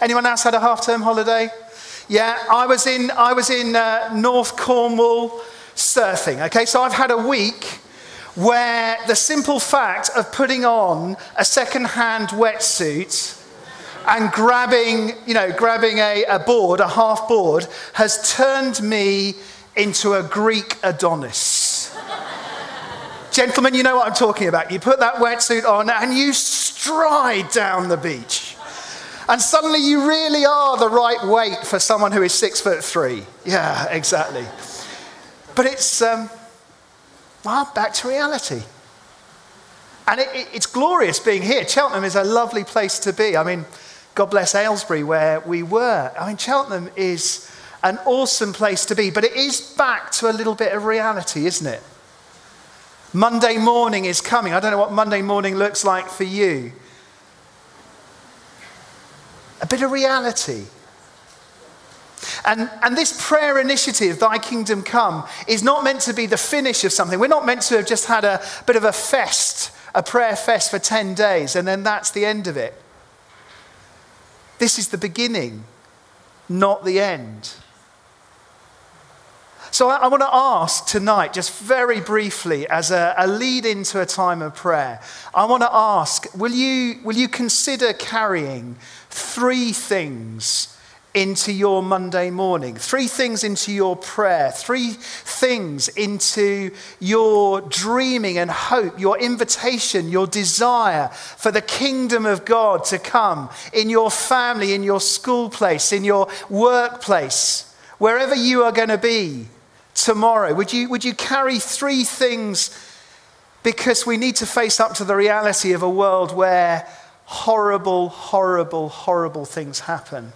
Anyone else had a half term holiday? Yeah, I was in, I was in uh, North Cornwall surfing. Okay, so I've had a week where the simple fact of putting on a second hand wetsuit and grabbing, you know, grabbing a, a board, a half board, has turned me into a Greek Adonis. Gentlemen, you know what I'm talking about. You put that wetsuit on and you stride down the beach. And suddenly you really are the right weight for someone who is six foot three. Yeah, exactly. But it's, um, well, back to reality. And it, it, it's glorious being here. Cheltenham is a lovely place to be. I mean, God bless Aylesbury, where we were. I mean, Cheltenham is an awesome place to be, but it is back to a little bit of reality, isn't it? Monday morning is coming. I don't know what Monday morning looks like for you. A bit of reality. And, and this prayer initiative, Thy Kingdom Come, is not meant to be the finish of something. We're not meant to have just had a bit of a fest, a prayer fest for 10 days, and then that's the end of it. This is the beginning, not the end. So I, I want to ask tonight, just very briefly, as a, a lead into a time of prayer, I want to ask will you, will you consider carrying three things? into your Monday morning, three things into your prayer, three things into your dreaming and hope, your invitation, your desire for the kingdom of God to come in your family, in your school place, in your workplace, wherever you are going to be tomorrow? Would you, would you carry three things because we need to face up to the reality of a world where horrible, horrible, horrible things happen?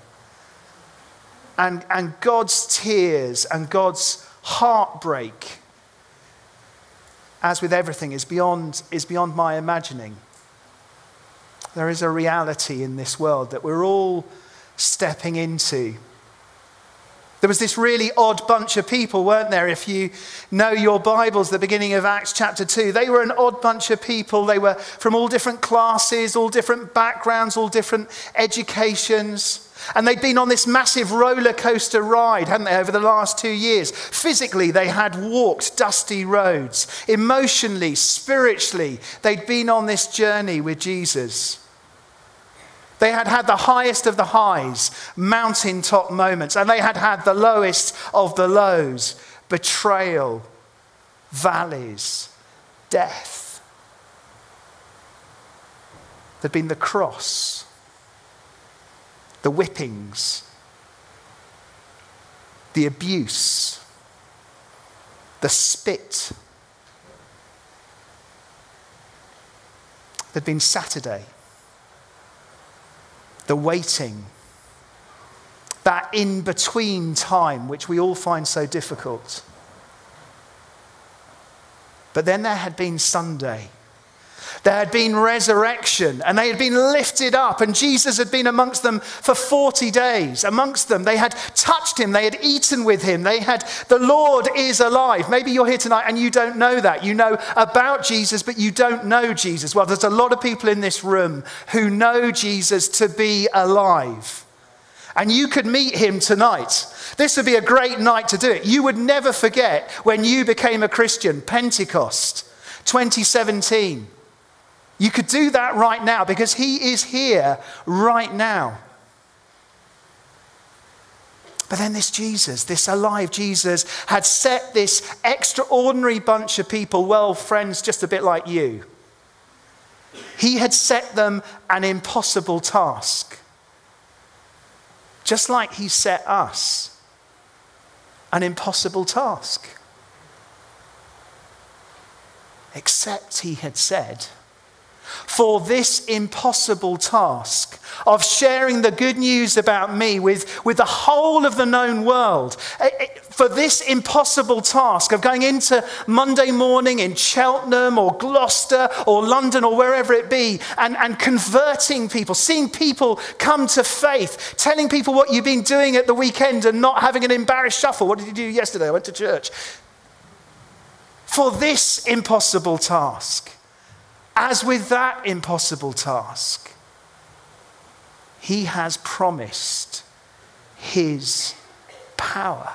And, and God's tears and God's heartbreak, as with everything, is beyond, is beyond my imagining. There is a reality in this world that we're all stepping into. There was this really odd bunch of people, weren't there? If you know your Bibles, the beginning of Acts chapter 2, they were an odd bunch of people. They were from all different classes, all different backgrounds, all different educations. And they'd been on this massive roller coaster ride, hadn't they, over the last two years. Physically, they had walked dusty roads. Emotionally, spiritually, they'd been on this journey with Jesus. They had had the highest of the highs, mountaintop moments, and they had had the lowest of the lows betrayal, valleys, death. There'd been the cross, the whippings, the abuse, the spit. There'd been Saturday the waiting, that in between time, which we all find so difficult. But then there had been Sunday there had been resurrection and they had been lifted up, and Jesus had been amongst them for 40 days. Amongst them, they had touched him, they had eaten with him, they had, the Lord is alive. Maybe you're here tonight and you don't know that. You know about Jesus, but you don't know Jesus. Well, there's a lot of people in this room who know Jesus to be alive. And you could meet him tonight. This would be a great night to do it. You would never forget when you became a Christian, Pentecost 2017. You could do that right now because He is here right now. But then this Jesus, this alive Jesus, had set this extraordinary bunch of people, well, friends, just a bit like you. He had set them an impossible task. Just like He set us an impossible task. Except He had said, for this impossible task of sharing the good news about me with, with the whole of the known world. Eh, eh, for this impossible task of going into Monday morning in Cheltenham or Gloucester or London or wherever it be and, and converting people, seeing people come to faith, telling people what you've been doing at the weekend and not having an embarrassed shuffle. What did you do yesterday? I went to church. For this impossible task as with that impossible task, he has promised his power.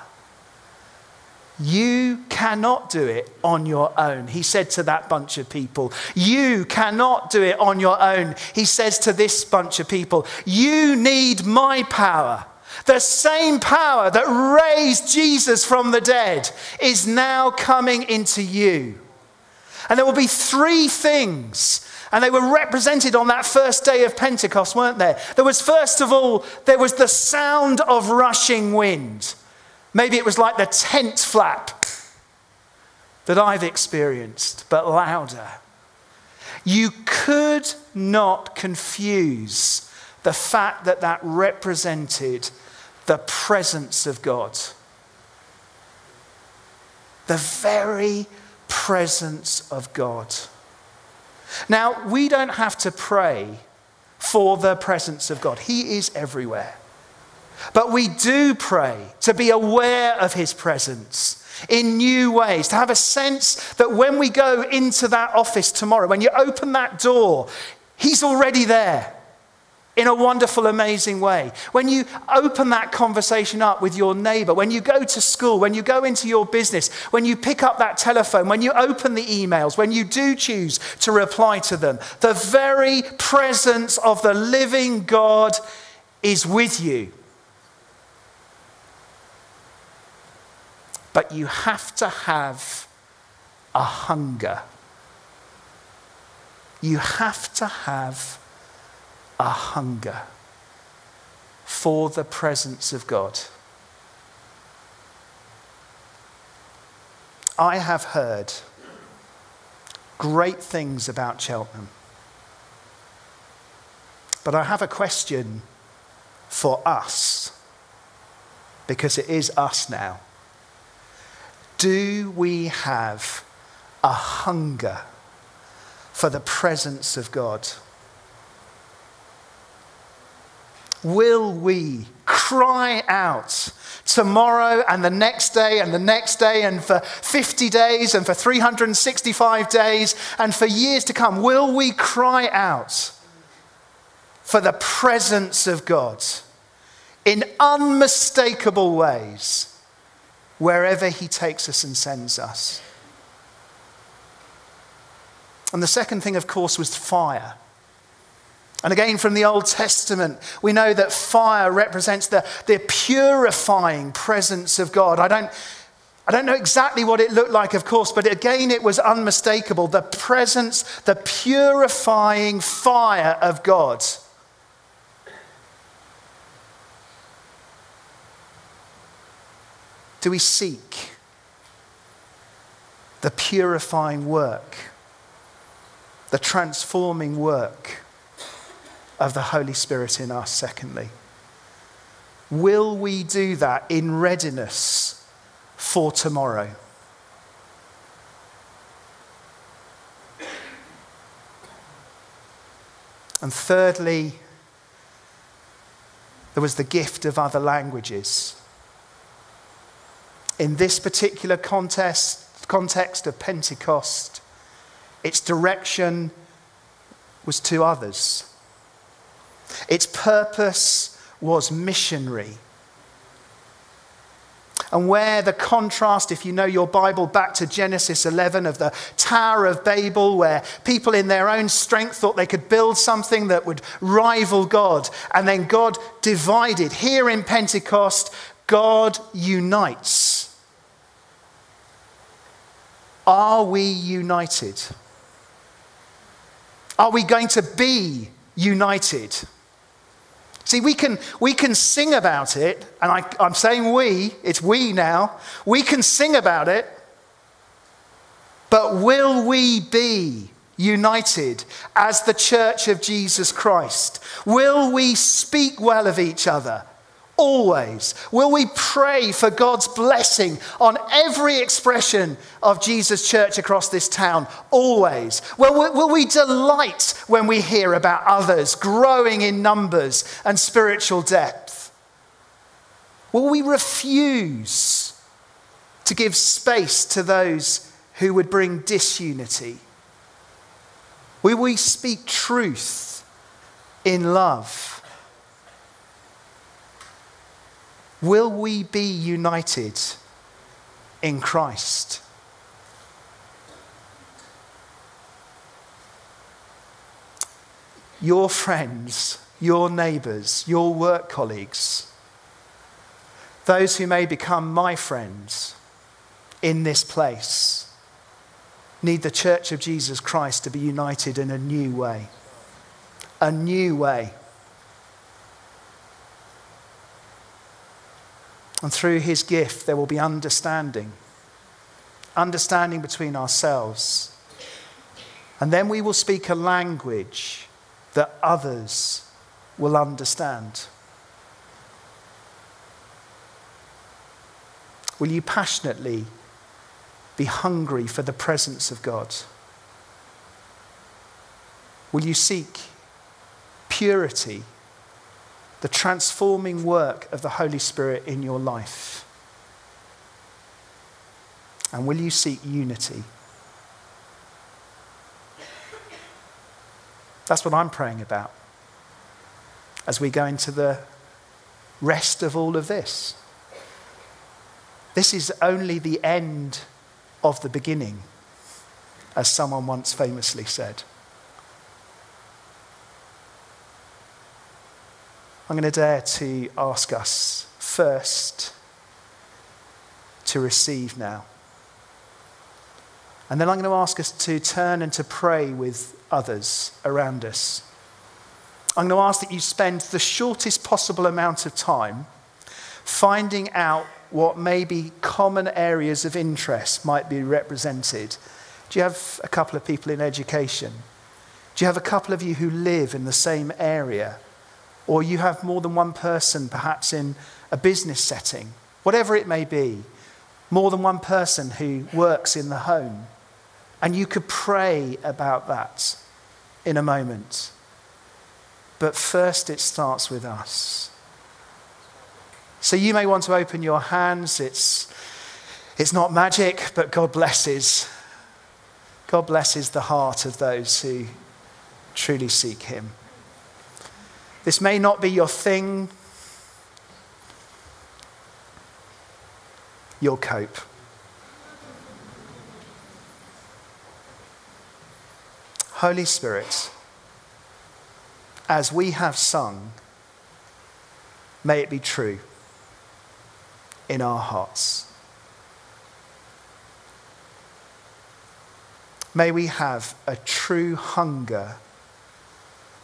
You cannot do it on your own, he said to that bunch of people. You cannot do it on your own, he says to this bunch of people. You need my power. The same power that raised Jesus from the dead is now coming into you. And there will be three things and they were represented on that first day of Pentecost, weren't there? There was, first of all, there was the sound of rushing wind. Maybe it was like the tent flap that I've experienced, but louder. You could not confuse the fact that that represented the presence of God. The very presence of God. Now, we don't have to pray for the presence of God, He is everywhere. But we do pray to be aware of His presence in new ways, to have a sense that when we go into that office tomorrow, when you open that door, He's already there in a wonderful, amazing way. When you open that conversation up with your neighbor, when you go to school, when you go into your business, when you pick up that telephone, when you open the emails, when you do choose to reply to them, the very presence of the living God is with you. But you have to have a hunger. You have to have a hunger for the presence of God. I have heard great things about Cheltenham. But I have a question for us, because it is us now. Do we have a hunger for the presence of God? Will we cry out tomorrow and the next day and the next day and for 50 days and for 365 days and for years to come? Will we cry out for the presence of God in unmistakable ways wherever He takes us and sends us? And the second thing, of course, was fire. And again, from the Old Testament, we know that fire represents the, the purifying presence of God. I don't, I don't know exactly what it looked like, of course, but again, it was unmistakable. The presence, the purifying fire of God. Do we seek the purifying work, the transforming work? Of the Holy Spirit in us, secondly? Will we do that in readiness for tomorrow? And thirdly, there was the gift of other languages. In this particular context, context of Pentecost, its direction was to others. Its purpose was missionary. And where the contrast, if you know your Bible, back to Genesis 11 of the Tower of Babel, where people in their own strength thought they could build something that would rival God, and then God divided. Here in Pentecost, God unites. Are we united? Are we going to be united? See, we can, we can sing about it, and I, I'm saying we, it's we now. We can sing about it, but will we be united as the church of Jesus Christ? Will we speak well of each other? Always. Will we pray for God's blessing on every expression of Jesus' church across this town? Always. Will, will we delight when we hear about others growing in numbers and spiritual depth? Will we refuse to give space to those who would bring disunity? Will we speak truth in love? Will we be united in Christ? Your friends, your neighbours, your work colleagues, those who may become my friends in this place, need the church of Jesus Christ to be united in a new way. A new way. And through his gift, there will be understanding. Understanding between ourselves. And then we will speak a language that others will understand. Will you passionately be hungry for the presence of God? Will you seek purity? The transforming work of the Holy Spirit in your life? And will you seek unity? That's what I'm praying about as we go into the rest of all of this. This is only the end of the beginning, as someone once famously said. I'm going to dare to ask us first to receive now. And then I'm going to ask us to turn and to pray with others around us. I'm going to ask that you spend the shortest possible amount of time finding out what maybe common areas of interest might be represented. Do you have a couple of people in education? Do you have a couple of you who live in the same area? Or you have more than one person, perhaps in a business setting, whatever it may be, more than one person who works in the home. And you could pray about that in a moment. But first, it starts with us. So you may want to open your hands. It's, it's not magic, but God blesses. God blesses the heart of those who truly seek Him. This may not be your thing. You'll cope. Holy Spirit, as we have sung, may it be true in our hearts. May we have a true hunger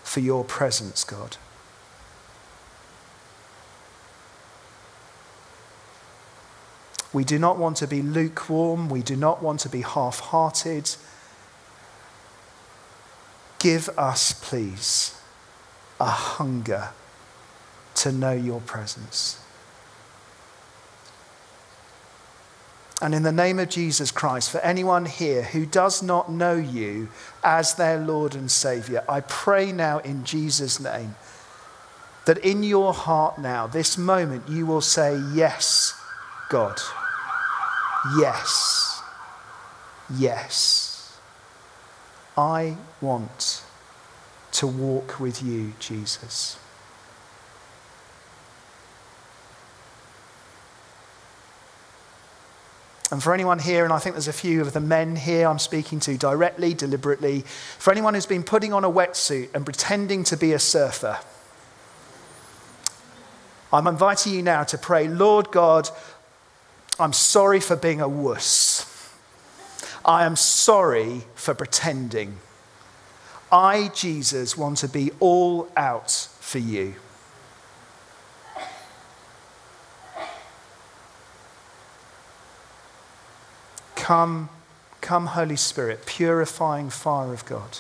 for your presence, God. We do not want to be lukewarm. We do not want to be half hearted. Give us, please, a hunger to know your presence. And in the name of Jesus Christ, for anyone here who does not know you as their Lord and Savior, I pray now in Jesus' name that in your heart now, this moment, you will say, Yes, God. Yes. Yes. I want to walk with you, Jesus. And for anyone here, and I think there's a few of the men here I'm speaking to directly, deliberately, for anyone who's been putting on a wetsuit and pretending to be a surfer, I'm inviting you now to pray, Lord God, I'm sorry for being a wuss. I am sorry for pretending. I, Jesus, want to be all out for you. Come, come, Holy Spirit, purifying fire of God.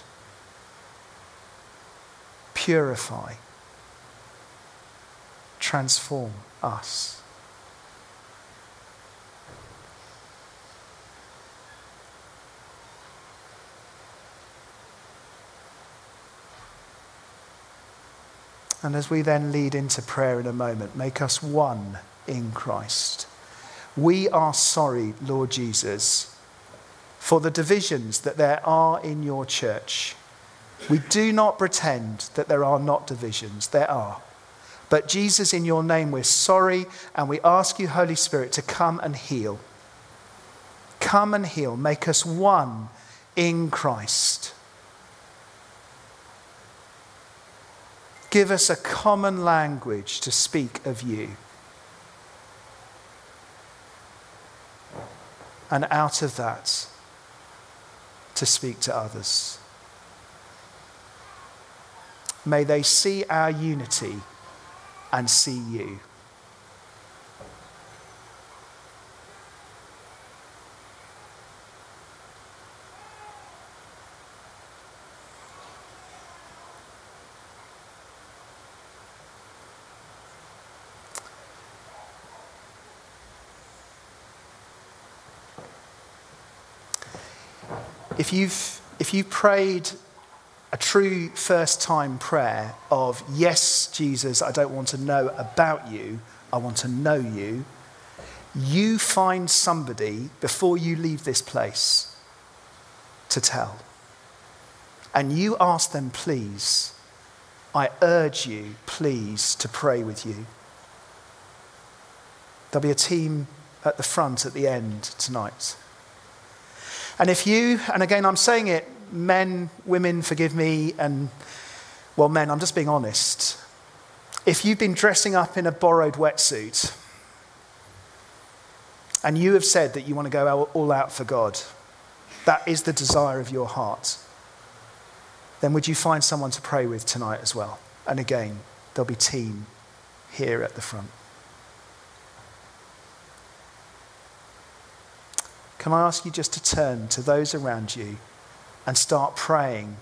Purify, transform us. And as we then lead into prayer in a moment, make us one in Christ. We are sorry, Lord Jesus, for the divisions that there are in your church. We do not pretend that there are not divisions, there are. But Jesus, in your name, we're sorry and we ask you, Holy Spirit, to come and heal. Come and heal. Make us one in Christ. Give us a common language to speak of you. And out of that, to speak to others. May they see our unity and see you. If you've, if you prayed a true first time prayer of, Yes, Jesus, I don't want to know about you, I want to know you, you find somebody before you leave this place to tell. And you ask them, please, I urge you, please, to pray with you. There'll be a team at the front at the end tonight. And if you, and again, I'm saying it men, women, forgive me, and well, men, I'm just being honest. If you've been dressing up in a borrowed wetsuit and you have said that you want to go all out for God, that is the desire of your heart, then would you find someone to pray with tonight as well? And again, there'll be team here at the front. Can I ask you just to turn to those around you? and start praying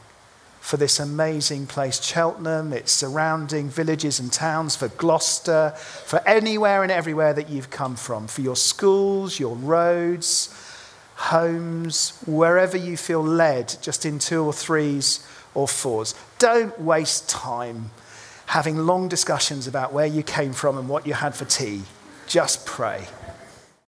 for this amazing place, Cheltenham, its surrounding villages and towns, for Gloucester, for anywhere and everywhere that you've come from, for your schools, your roads, homes, wherever you feel led, just in two or threes or fours. Don't waste time having long discussions about where you came from and what you had for tea. Just pray.